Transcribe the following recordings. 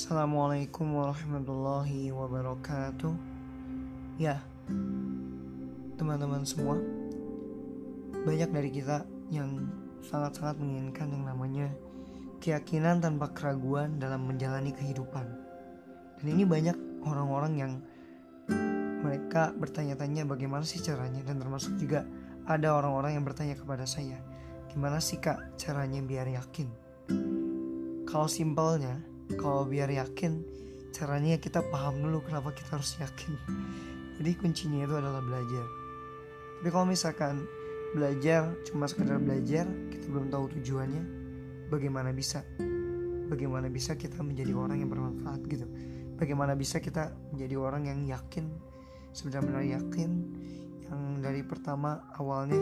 Assalamualaikum warahmatullahi wabarakatuh. Ya, teman-teman semua, banyak dari kita yang sangat-sangat menginginkan yang namanya keyakinan tanpa keraguan dalam menjalani kehidupan. Dan ini banyak orang-orang yang mereka bertanya-tanya bagaimana sih caranya dan termasuk juga ada orang-orang yang bertanya kepada saya, gimana sih kak caranya biar yakin? Kalau simpelnya, kalau biar yakin caranya kita paham dulu kenapa kita harus yakin. Jadi kuncinya itu adalah belajar. Tapi kalau misalkan belajar cuma sekedar belajar kita belum tahu tujuannya bagaimana bisa? Bagaimana bisa kita menjadi orang yang bermanfaat gitu? Bagaimana bisa kita menjadi orang yang yakin sebenarnya yakin yang dari pertama awalnya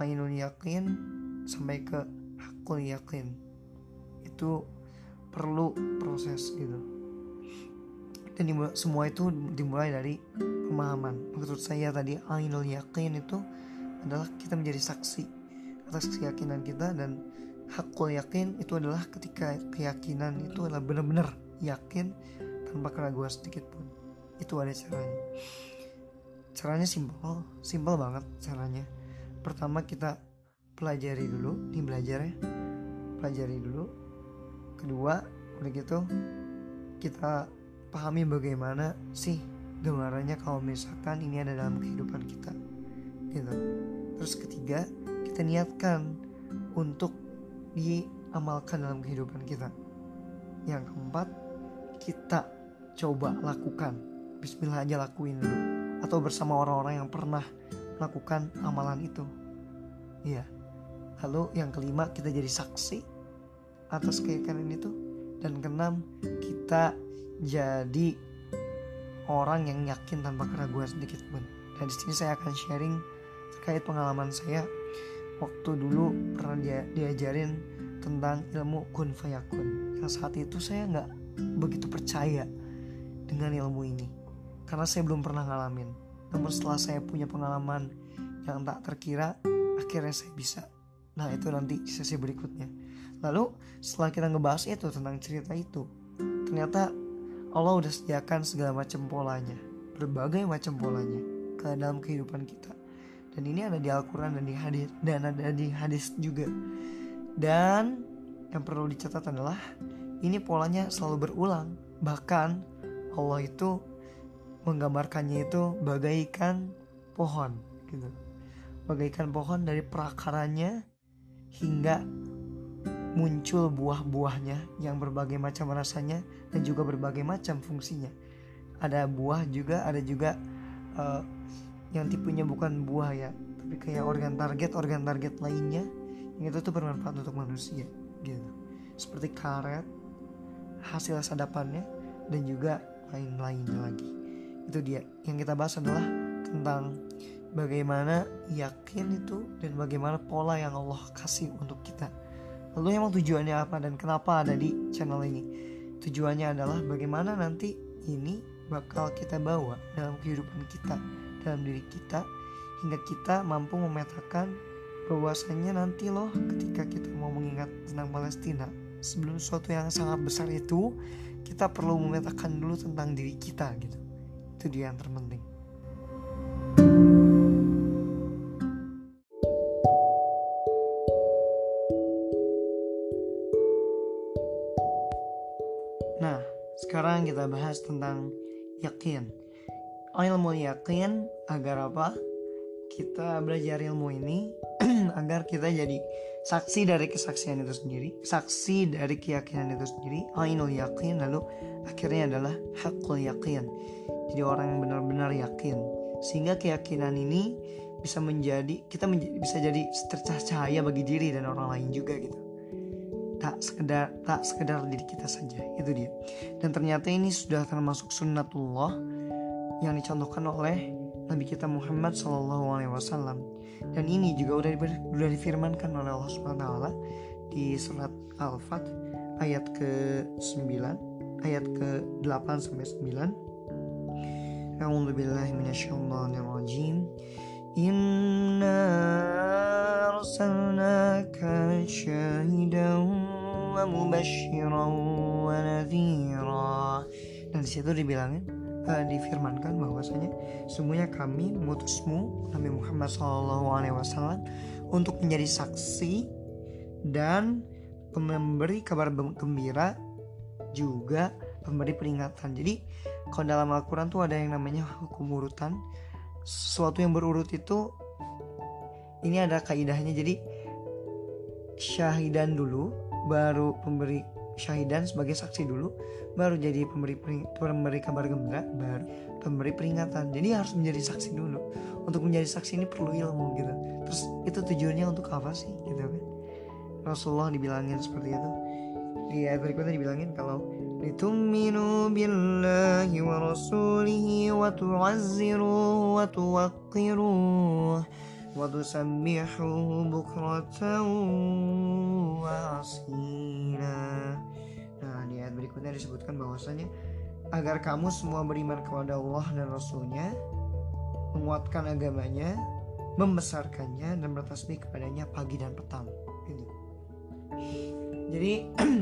ainun yakin sampai ke hakul yakin. Itu perlu proses gitu. Dan dimulai, semua itu dimulai dari pemahaman. Menurut saya tadi ainul yakin itu adalah kita menjadi saksi atas keyakinan kita dan hakul yakin itu adalah ketika keyakinan itu adalah benar-benar yakin tanpa keraguan sedikit pun. Itu ada caranya. Caranya simpel simpel banget caranya. Pertama kita pelajari dulu nih belajar ya pelajari dulu kedua udah gitu kita pahami bagaimana sih gambarannya kalau misalkan ini ada dalam kehidupan kita gitu. Terus ketiga kita niatkan untuk diamalkan dalam kehidupan kita. Yang keempat kita coba lakukan. Bismillah aja lakuin dulu. Atau bersama orang-orang yang pernah melakukan amalan itu. Iya. Lalu yang kelima kita jadi saksi atas keyakinan itu dan keenam kita jadi orang yang yakin tanpa keraguan sedikit pun. Dan di sini saya akan sharing terkait pengalaman saya. Waktu dulu pernah dia, diajarin tentang ilmu kun fayakun. Yang saat itu saya nggak begitu percaya dengan ilmu ini. Karena saya belum pernah ngalamin. Namun setelah saya punya pengalaman yang tak terkira akhirnya saya bisa. Nah itu nanti sesi berikutnya Lalu setelah kita ngebahas itu tentang cerita itu, ternyata Allah udah sediakan segala macam polanya, berbagai macam polanya ke dalam kehidupan kita. Dan ini ada di Al-Quran dan di hadis dan ada di hadis juga. Dan yang perlu dicatat adalah ini polanya selalu berulang. Bahkan Allah itu menggambarkannya itu bagaikan pohon gitu. Bagaikan pohon dari perakaranya hingga muncul buah-buahnya yang berbagai macam rasanya dan juga berbagai macam fungsinya. Ada buah juga, ada juga uh, yang tipenya bukan buah ya, tapi kayak organ target, organ target lainnya yang itu tuh bermanfaat untuk manusia gitu. Seperti karet, hasil sadapannya dan juga lain-lainnya lagi. Itu dia. Yang kita bahas adalah tentang bagaimana yakin itu dan bagaimana pola yang Allah kasih untuk kita Lalu emang tujuannya apa dan kenapa ada di channel ini? Tujuannya adalah bagaimana nanti ini bakal kita bawa dalam kehidupan kita, dalam diri kita, hingga kita mampu memetakan bahwasannya nanti loh ketika kita mau mengingat tentang Palestina, sebelum sesuatu yang sangat besar itu, kita perlu memetakan dulu tentang diri kita gitu. Itu dia yang terpenting. Sekarang kita bahas tentang yakin. Ilmu yakin agar apa? Kita belajar ilmu ini agar kita jadi saksi dari kesaksian itu sendiri, saksi dari keyakinan itu sendiri. Ainul yakin lalu akhirnya adalah hakul yakin. Jadi orang yang benar-benar yakin. Sehingga keyakinan ini bisa menjadi kita menjadi, bisa jadi tercahaya cahaya bagi diri dan orang lain juga gitu tak sekedar tak sekedar diri kita saja. Itu dia. Dan ternyata ini sudah termasuk sunnatullah yang dicontohkan oleh Nabi kita Muhammad Shallallahu Alaihi Wasallam. Dan ini juga udah sudah difirmankan oleh Allah Subhanahu Taala di surat Al-Fat ayat ke 9 ayat ke 8 sampai 9 A'udzu billahi minasyaitonir rajim Inna arsalnaka syahidan ومبشرا ونذيرا dan di situ dibilangin uh, difirmankan bahwasanya semuanya kami mengutusmu Nabi Muhammad SAW untuk menjadi saksi dan memberi kabar gembira juga pemberi peringatan. Jadi kalau dalam Al-Quran tuh ada yang namanya hukum urutan. Sesuatu yang berurut itu ini ada kaidahnya. Jadi syahidan dulu, baru pemberi syahidan sebagai saksi dulu baru jadi pemberi pemberi kabar gembira baru pemberi peringatan jadi harus menjadi saksi dulu untuk menjadi saksi ini perlu ilmu gitu terus itu tujuannya untuk apa sih gitu kan Rasulullah dibilangin seperti itu di ayat berikutnya dibilangin kalau لتؤمنوا بالله ورسوله وتعزروه وتوقروه وتسبحوه بكرة وأصيلا Nah di ayat berikutnya disebutkan bahwasanya agar kamu semua beriman kepada Allah dan Rasulnya menguatkan agamanya membesarkannya dan bertasbih kepadanya pagi dan petang gitu. jadi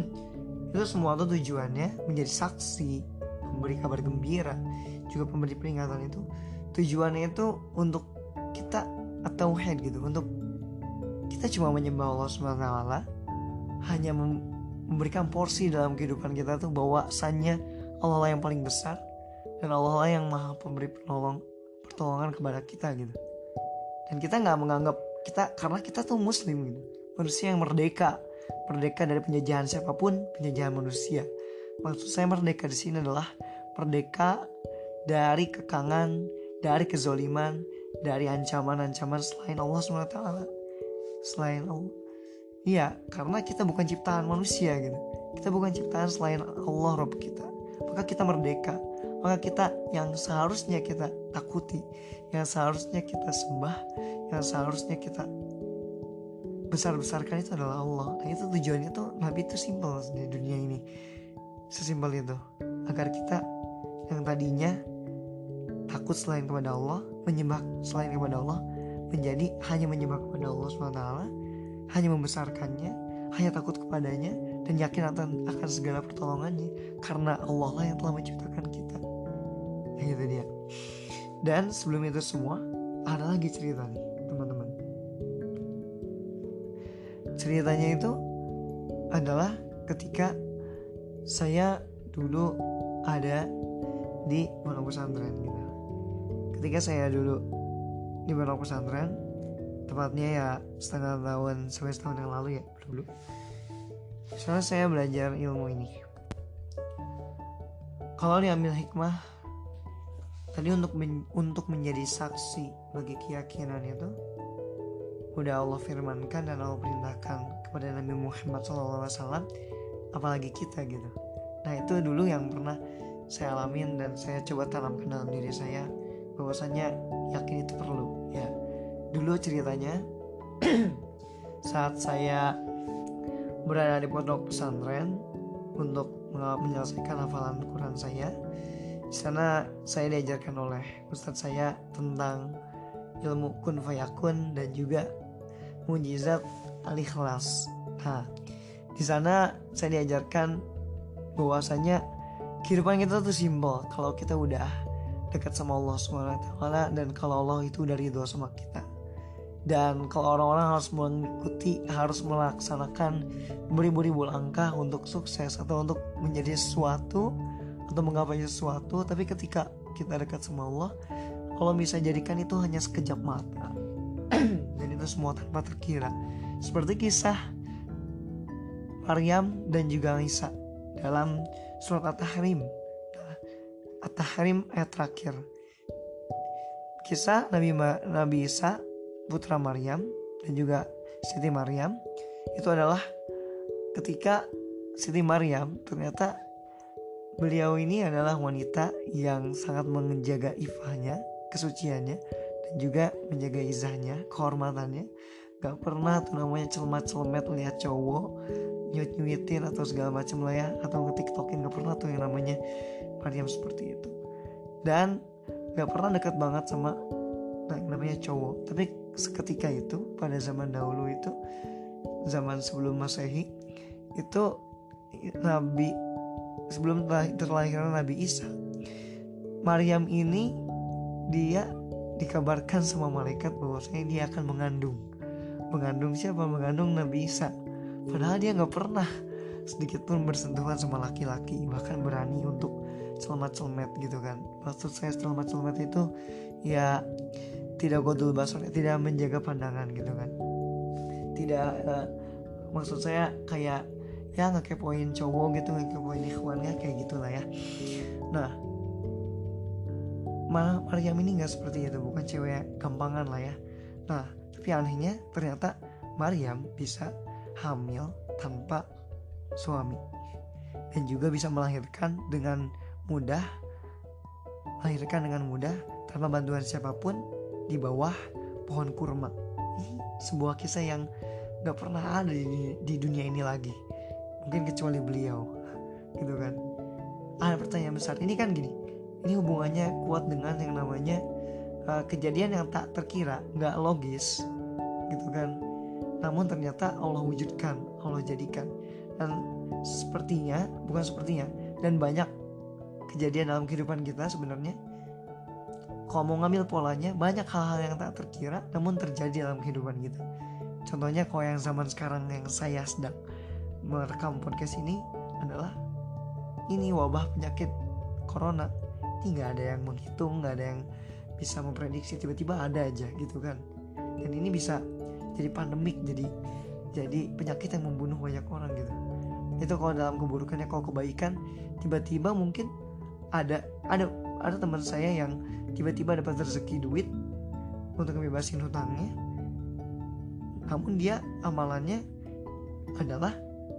itu semua itu tujuannya menjadi saksi memberi kabar gembira juga pemberi peringatan itu tujuannya itu untuk kita atau head gitu. Untuk kita cuma menyembah Allah SWT hanya memberikan porsi dalam kehidupan kita tuh bahwasannya Allah lah yang paling besar dan Allah lah yang maha pemberi penolong pertolongan kepada kita gitu. Dan kita nggak menganggap kita karena kita tuh muslim gitu. Manusia yang merdeka merdeka dari penjajahan siapa pun penjajahan manusia. Maksud saya merdeka di sini adalah merdeka dari kekangan dari kezoliman dari ancaman-ancaman selain Allah SWT selain Allah Iya, karena kita bukan ciptaan manusia gitu. Kita bukan ciptaan selain Allah Rabb kita. Maka kita merdeka. Maka kita yang seharusnya kita takuti, yang seharusnya kita sembah, yang seharusnya kita besar-besarkan itu adalah Allah. Nah itu tujuannya tuh Nabi itu simpel di dunia ini. Sesimpel itu. Agar kita yang tadinya takut selain kepada Allah, menyembah selain kepada Allah, menjadi hanya menyembah kepada Allah SWT hanya membesarkannya, hanya takut kepadanya, dan yakin akan, akan segala pertolongannya, karena Allah lah yang telah menciptakan kita. Ya itu dia. Dan sebelum itu semua, ada lagi cerita nih, teman-teman. Ceritanya itu adalah ketika saya dulu ada di pondok pesantren gitu. Ketika saya dulu di pondok pesantren, tepatnya ya setengah tahun sampai setahun yang lalu ya dulu. Soalnya saya belajar ilmu ini. Kalau diambil hikmah tadi untuk men untuk menjadi saksi bagi keyakinan itu udah Allah firmankan dan Allah perintahkan kepada Nabi Muhammad SAW apalagi kita gitu. Nah itu dulu yang pernah saya alamin dan saya coba tanamkan dalam diri saya bahwasanya yakin itu perlu ya. Dulu ceritanya saat saya berada di pondok pesantren untuk menyelesaikan hafalan Quran saya di sana saya diajarkan oleh ustadz saya tentang ilmu kun fayakun dan juga mujizat al ikhlas nah di sana saya diajarkan bahwasanya kehidupan kita tuh simpel. Kalau kita udah dekat sama Allah SWT dan kalau Allah itu dari ridho sama kita. Dan kalau orang-orang harus mengikuti harus melaksanakan beribu-ribu langkah untuk sukses atau untuk menjadi sesuatu atau menggapai sesuatu tapi ketika kita dekat sama Allah Allah bisa jadikan itu hanya sekejap mata. Dan itu semua tanpa terkira. Seperti kisah Maryam dan juga Isa dalam surat At-Tahrim At-Tahrim ayat terakhir kisah Nabi Nabi Isa putra Maryam dan juga Siti Maryam itu adalah ketika Siti Maryam ternyata beliau ini adalah wanita yang sangat menjaga ifahnya, kesuciannya dan juga menjaga izahnya, kehormatannya. Gak pernah tuh namanya celmat-celmet lihat cowok nyuit-nyuitin atau segala macam lah ya atau ngetiktokin gak pernah tuh yang namanya Maryam seperti itu. Dan gak pernah dekat banget sama nah, namanya cowok. Tapi seketika itu pada zaman dahulu itu zaman sebelum masehi itu Nabi sebelum terlahirnya Nabi Isa Maryam ini dia dikabarkan sama malaikat bahwasanya dia akan mengandung. Mengandung siapa? Mengandung Nabi Isa. Padahal dia nggak pernah sedikit pun bersentuhan sama laki-laki bahkan berani untuk selamat-selamat gitu kan. Maksud saya selamat-selamat itu ya tidak godul basar tidak menjaga pandangan gitu kan. Tidak uh, maksud saya kayak ya nggak kepoin cowok gitu nggak kepoin ikhwannya kayak gitulah ya. Nah Ma Maryam ini nggak seperti itu bukan cewek gampangan lah ya. Nah tapi anehnya ternyata Maryam bisa hamil tanpa suami. Dan juga bisa melahirkan dengan mudah melahirkan dengan mudah tanpa bantuan siapa pun di bawah pohon kurma. Ini sebuah kisah yang gak pernah ada di, di dunia ini lagi. Mungkin kecuali beliau gitu kan. Ada pertanyaan besar ini kan gini ini hubungannya kuat dengan yang namanya uh, kejadian yang tak terkira, nggak logis, gitu kan. Namun ternyata Allah wujudkan, Allah jadikan, dan sepertinya bukan sepertinya, dan banyak kejadian dalam kehidupan kita sebenarnya. Kalau mau ngambil polanya, banyak hal-hal yang tak terkira, namun terjadi dalam kehidupan kita. Contohnya kalau yang zaman sekarang yang saya sedang merekam podcast ini adalah ini wabah penyakit corona ini nggak ada yang menghitung nggak ada yang bisa memprediksi tiba-tiba ada aja gitu kan dan ini bisa jadi pandemik jadi jadi penyakit yang membunuh banyak orang gitu itu kalau dalam keburukannya kalau kebaikan tiba-tiba mungkin ada ada ada teman saya yang tiba-tiba dapat rezeki duit untuk ngebebasin hutangnya namun dia amalannya adalah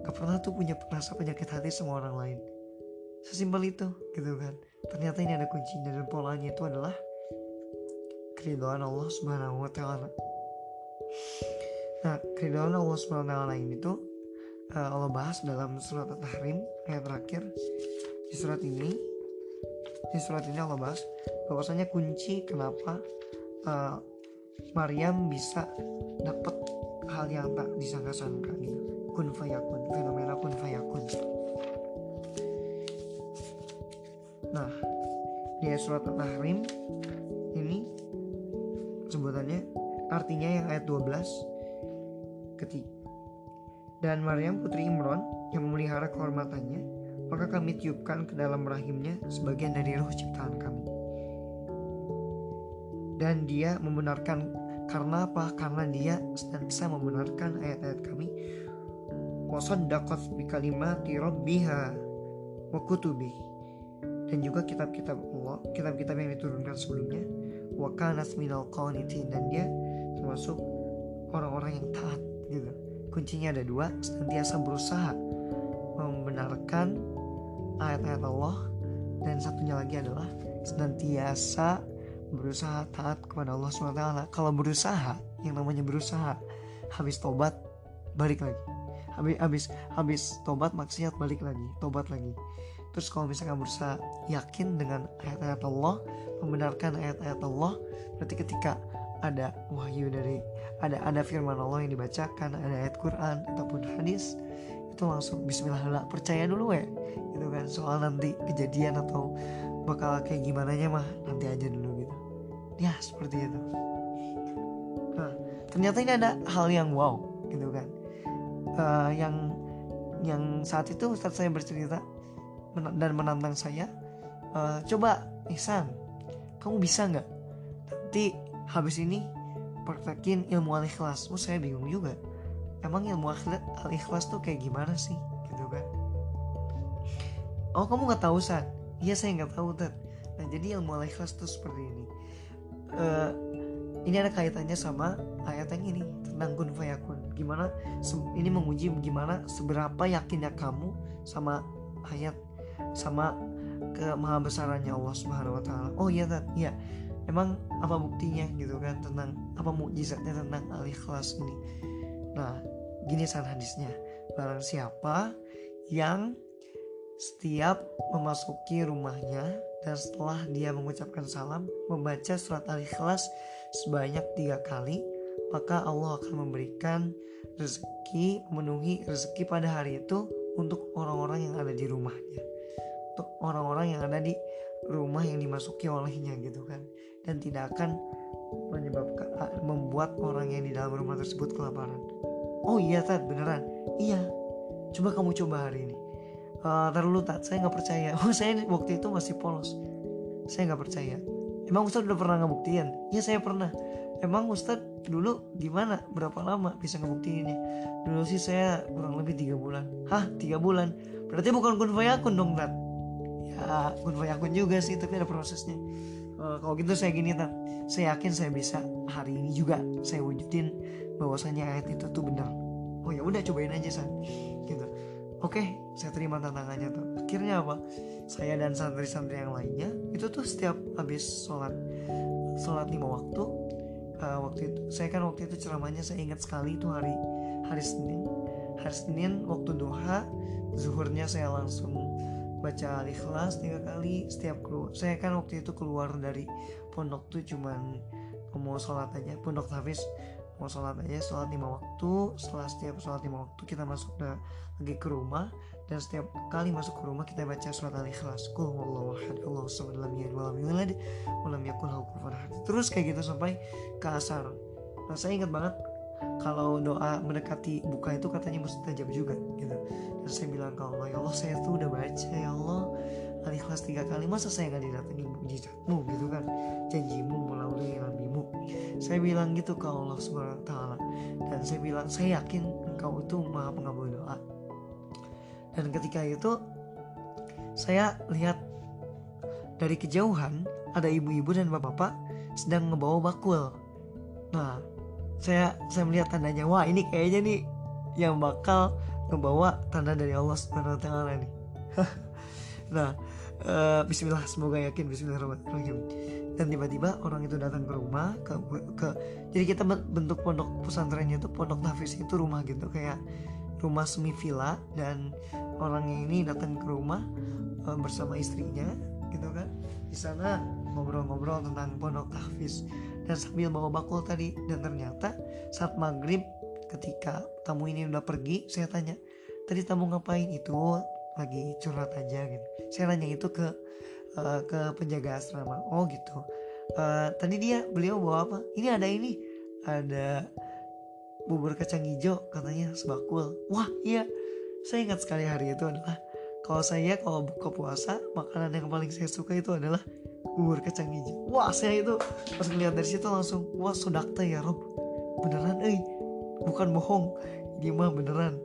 gak pernah tuh punya rasa penyakit hati sama orang lain sesimpel itu gitu kan ternyata ini ada kuncinya dan polanya itu adalah keridhaan Allah Subhanahu wa taala. Nah, keridhaan Allah Subhanahu wa taala ini tuh uh, Allah bahas dalam surat At-Tahrim ayat terakhir. Di surat ini di surat ini Allah bahas bahwasanya kunci kenapa uh, Maryam bisa dapat hal yang tak disangka-sangka gitu. Kun fayakun, fenomena kun fayakun. Nah, di surat At-Tahrim ini sebutannya artinya yang ayat 12 ketik dan Maryam putri Imron yang memelihara kehormatannya maka kami tiupkan ke dalam rahimnya sebagian dari roh ciptaan kami. Dan dia membenarkan karena apa? Karena dia bisa membenarkan ayat-ayat kami. Wasaddaqat bi kalimati rabbiha wa kutubi dan juga kitab-kitab Allah, kitab-kitab yang diturunkan sebelumnya, wa minal qanitin. Dan dia termasuk orang-orang yang taat gitu. Kuncinya ada dua, senantiasa berusaha membenarkan ayat-ayat Allah dan satunya lagi adalah senantiasa berusaha taat kepada Allah SWT. Kalau berusaha, yang namanya berusaha, habis tobat balik lagi. Habis habis habis tobat maksiat balik lagi, tobat lagi Terus kalau misalkan berusaha yakin dengan ayat-ayat Allah, membenarkan ayat-ayat Allah, berarti ketika ada wahyu dari ada ada firman Allah yang dibacakan, ada ayat Quran ataupun hadis, itu langsung Bismillah percaya dulu ya, gitu kan. Soal nanti kejadian atau bakal kayak gimana nya mah nanti aja dulu gitu. Ya seperti itu. Nah ternyata ini ada hal yang wow, gitu kan. Uh, yang yang saat itu Ustadz saya bercerita dan menantang saya uh, coba Ihsan kamu bisa nggak nanti habis ini praktekin ilmu al-ikhlas oh saya bingung juga emang ilmu al-ikhlas tuh kayak gimana sih? Gitu kan. Oh kamu nggak tahu San? Iya saya nggak tahu Tat nah jadi ilmu al-ikhlas tuh seperti ini. Uh, ini ada kaitannya sama ayat yang ini tentang kun fayakun. Gimana ini menguji gimana seberapa yakinnya kamu sama ayat sama ke maha besarannya Allah Subhanahu wa taala. Oh iya Tat, iya. Emang apa buktinya gitu kan tentang apa mukjizatnya tentang al-ikhlas ini. Nah, gini san hadisnya. Barang siapa yang setiap memasuki rumahnya dan setelah dia mengucapkan salam membaca surat al-ikhlas sebanyak tiga kali maka Allah akan memberikan rezeki memenuhi rezeki pada hari itu untuk orang-orang yang ada di rumahnya. Untuk orang-orang yang ada di rumah yang dimasuki olehnya gitu kan. Dan tidak akan menyebabkan membuat orang yang di dalam rumah tersebut kelaparan oh iya Tad beneran. Iya. Coba kamu coba hari ini. Uh, dulu Tad saya nggak percaya. Oh saya waktu itu masih polos. Saya nggak percaya. Emang Ustadz udah pernah ngebuktiin? Ya saya pernah. Emang Ustadz dulu gimana? Berapa lama bisa ngebuktiinnya? Dulu sih saya kurang lebih tiga bulan. Hah? Tiga bulan? Berarti bukan kun fayakun dong Tat? Ya kun fayakun juga sih tapi ada prosesnya. Uh, kalau gitu saya gini Tat. Saya yakin saya bisa hari ini juga saya wujudin bahwasanya ayat itu tuh benar. Oh ya udah cobain aja san. Gitu. Oke saya terima tantangannya tuh. Akhirnya apa? Saya dan santri-santri yang lainnya itu tuh setiap habis sholat sholat lima waktu uh, waktu itu saya kan waktu itu ceramahnya saya ingat sekali itu hari hari Senin. Hari Senin waktu duha zuhurnya saya langsung baca al-ikhlas tiga kali setiap keluar. Saya kan waktu itu keluar dari pondok tuh cuman mau sholat aja pondok hafiz mau sholat aja sholat lima waktu. Setelah setiap sholat lima waktu kita masuk lagi ke rumah. Dan setiap kali masuk ke rumah kita baca surat al-ikhlas. Terus kayak gitu sampai ke asar. Nah saya ingat banget kalau doa mendekati buka itu katanya mustajab juga gitu. Dan saya bilang ke Allah ya Allah saya tuh udah baca ya Allah al-ikhlas tiga kali masa saya nggak didatangi mujizatmu gitu kan? Janjimu melalui nabimu. Saya bilang gitu ke Allah subhanahu taala. Dan saya bilang saya yakin engkau itu maha pengabul doa. Dan ketika itu saya lihat dari kejauhan ada ibu-ibu dan bapak-bapak sedang ngebawa bakul. Nah saya saya melihat tandanya wah ini kayaknya nih yang bakal ngebawa tanda dari Allah Subhanahu taala nih. nah, uh, bismillah semoga yakin bismillahirrahmanirrahim. Dan tiba-tiba orang itu datang ke rumah ke, ke jadi kita bentuk pondok pesantrennya itu pondok nafis itu rumah gitu kayak rumah semi villa dan orang ini datang ke rumah uh, bersama istrinya gitu kan. Di sana ngobrol-ngobrol tentang pondok tahfiz dan sambil bawa bakul tadi dan ternyata saat maghrib ketika tamu ini udah pergi saya tanya tadi tamu ngapain itu lagi curhat aja gitu. Saya nanya itu ke uh, ke penjaga asrama. Oh gitu. Uh, tadi dia beliau bawa apa? Ini ada ini. Ada bubur kacang hijau katanya sebakul. Wah iya. Saya ingat sekali hari itu adalah kalau saya kalau buka puasa makanan yang paling saya suka itu adalah bubur kacang hijau. Wah saya itu pas ngeliat dari situ langsung wah sodakta ya Rob. Beneran eh bukan bohong. Gimana beneran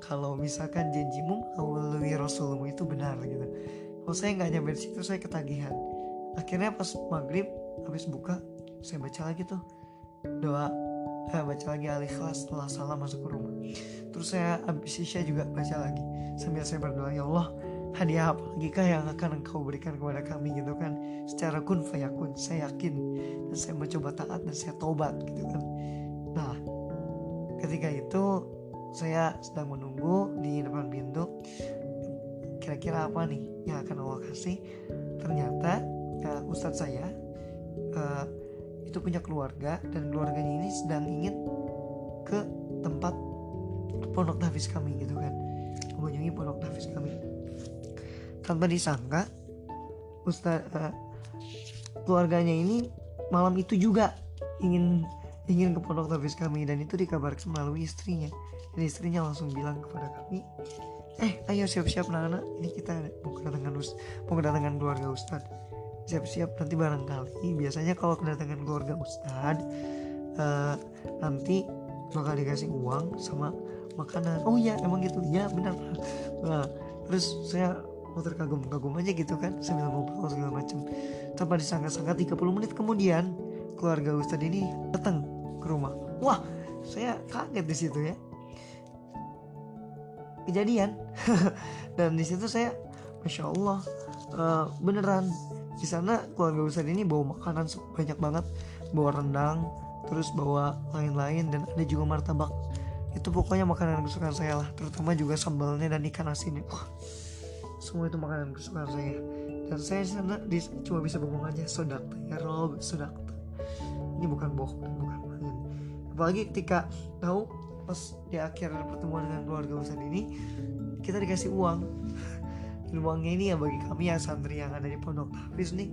kalau misalkan janjimu melalui rasulmu itu benar gitu. Kalau saya nggak nyampe situ saya ketagihan. Akhirnya pas maghrib habis buka saya baca lagi tuh. Doa eh, baca lagi al-ikhlas setelah salam masuk ke rumah. Terus saya habis isya juga baca lagi sambil saya berdoa ya Allah hadiah apa lagi kah yang akan engkau berikan kepada kami? Gitu kan. Secara kun fayakun saya yakin. Dan saya mencoba taat dan saya tobat gitu kan. Nah ketika itu saya sedang menunggu di depan pintu. Kira-kira apa nih yang akan Allah kasih? Ternyata uh, ustadz saya uh, itu punya keluarga dan keluarganya ini sedang ingin ke tempat pondok tahfiz kami gitu kan. Mengunjungi pondok tahfiz kami. Tanpa disangka Ustaz uh, keluarganya ini malam itu juga ingin ingin ke pondok tafis kami dan itu dikabarkan melalui istrinya. Dan istrinya langsung bilang kepada kami eh ayo siap-siap anak-anak ini kita mau kedatangan mau kedatangan keluarga Ustad. Siap-siap nanti barangkali biasanya kalau kedatangan keluarga Ustad uh, nanti bakal dikasih uang sama makanan. Oh iya emang gitu? Ya benar nah, terus saya mau terkagum-kagum aja gitu kan sambil ngobrol segala macam. Tanpa disangka-sangka 30 menit kemudian keluarga Ustadz ini datang ke rumah. Wah saya kaget di situ ya. Kejadian. Dan di situ saya masya Allah uh, beneran. Di sana keluarga Ustadz ini bawa makanan banyak banget. Bawa rendang terus bawa lain-lain dan ada juga martabak. Itu pokoknya makanan kesukaan saya lah terutama juga sambalnya dan ikan asinnya. Wah semua itu makanan kesukaan saya. Dan saya sana di, cuma bisa bohong aja sodak ya Rob sodak ini bukan bohong bukan apalagi ketika tahu pas di akhir pertemuan dengan keluarga Ustadz ini kita dikasih uang. Uangnya ini ya bagi kami yang santri yang ada di pondok Hafiz nih.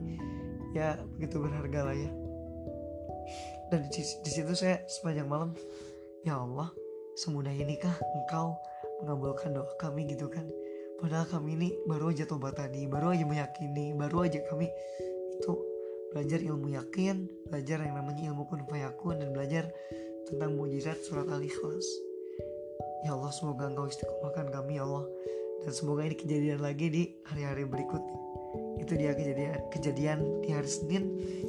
Ya begitu berharga lah ya. Dan di, di situ saya sepanjang malam ya Allah semudah inikah engkau mengabulkan doa kami gitu kan? Padahal kami ini baru aja tobat tadi baru aja meyakini baru aja kami itu belajar ilmu yakin belajar yang namanya ilmu kun fayakun dan belajar tentang mujizat surat al-ikhlas. Ya Allah semoga engkau istiqomahkan kami ya Allah. Dan semoga ini kejadian lagi di hari-hari berikutnya itu dia kejadian kejadian di hari Senin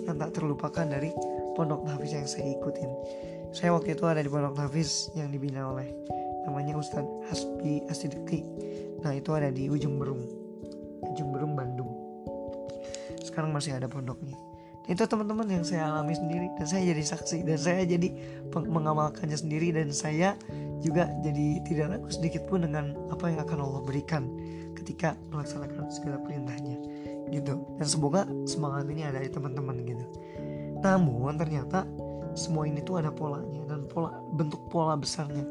yang tak terlupakan dari pondok Hafiz yang saya ikutin. Saya waktu itu ada di pondok Hafiz yang dibina oleh namanya Ustadz Hasbi Asidiki. Nah itu ada di ujung Berung ujung Berung Bandung. Sekarang masih ada pondoknya itu teman-teman yang saya alami sendiri dan saya jadi saksi dan saya jadi mengamalkannya sendiri dan saya juga jadi tidak ragu sedikit pun dengan apa yang akan Allah berikan ketika melaksanakan segala perintahnya gitu. Dan semoga semangat ini ada di teman-teman gitu. Namun ternyata semua ini tuh ada polanya dan pola bentuk pola besarnya.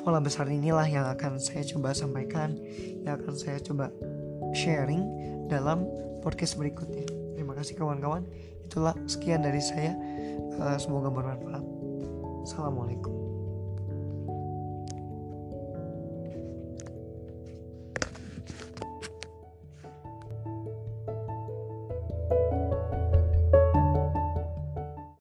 Pola besar inilah yang akan saya coba sampaikan yang akan saya coba sharing dalam podcast berikutnya. Terima kasih kawan-kawan itulah sekian dari saya. Uh, semoga bermanfaat. Assalamualaikum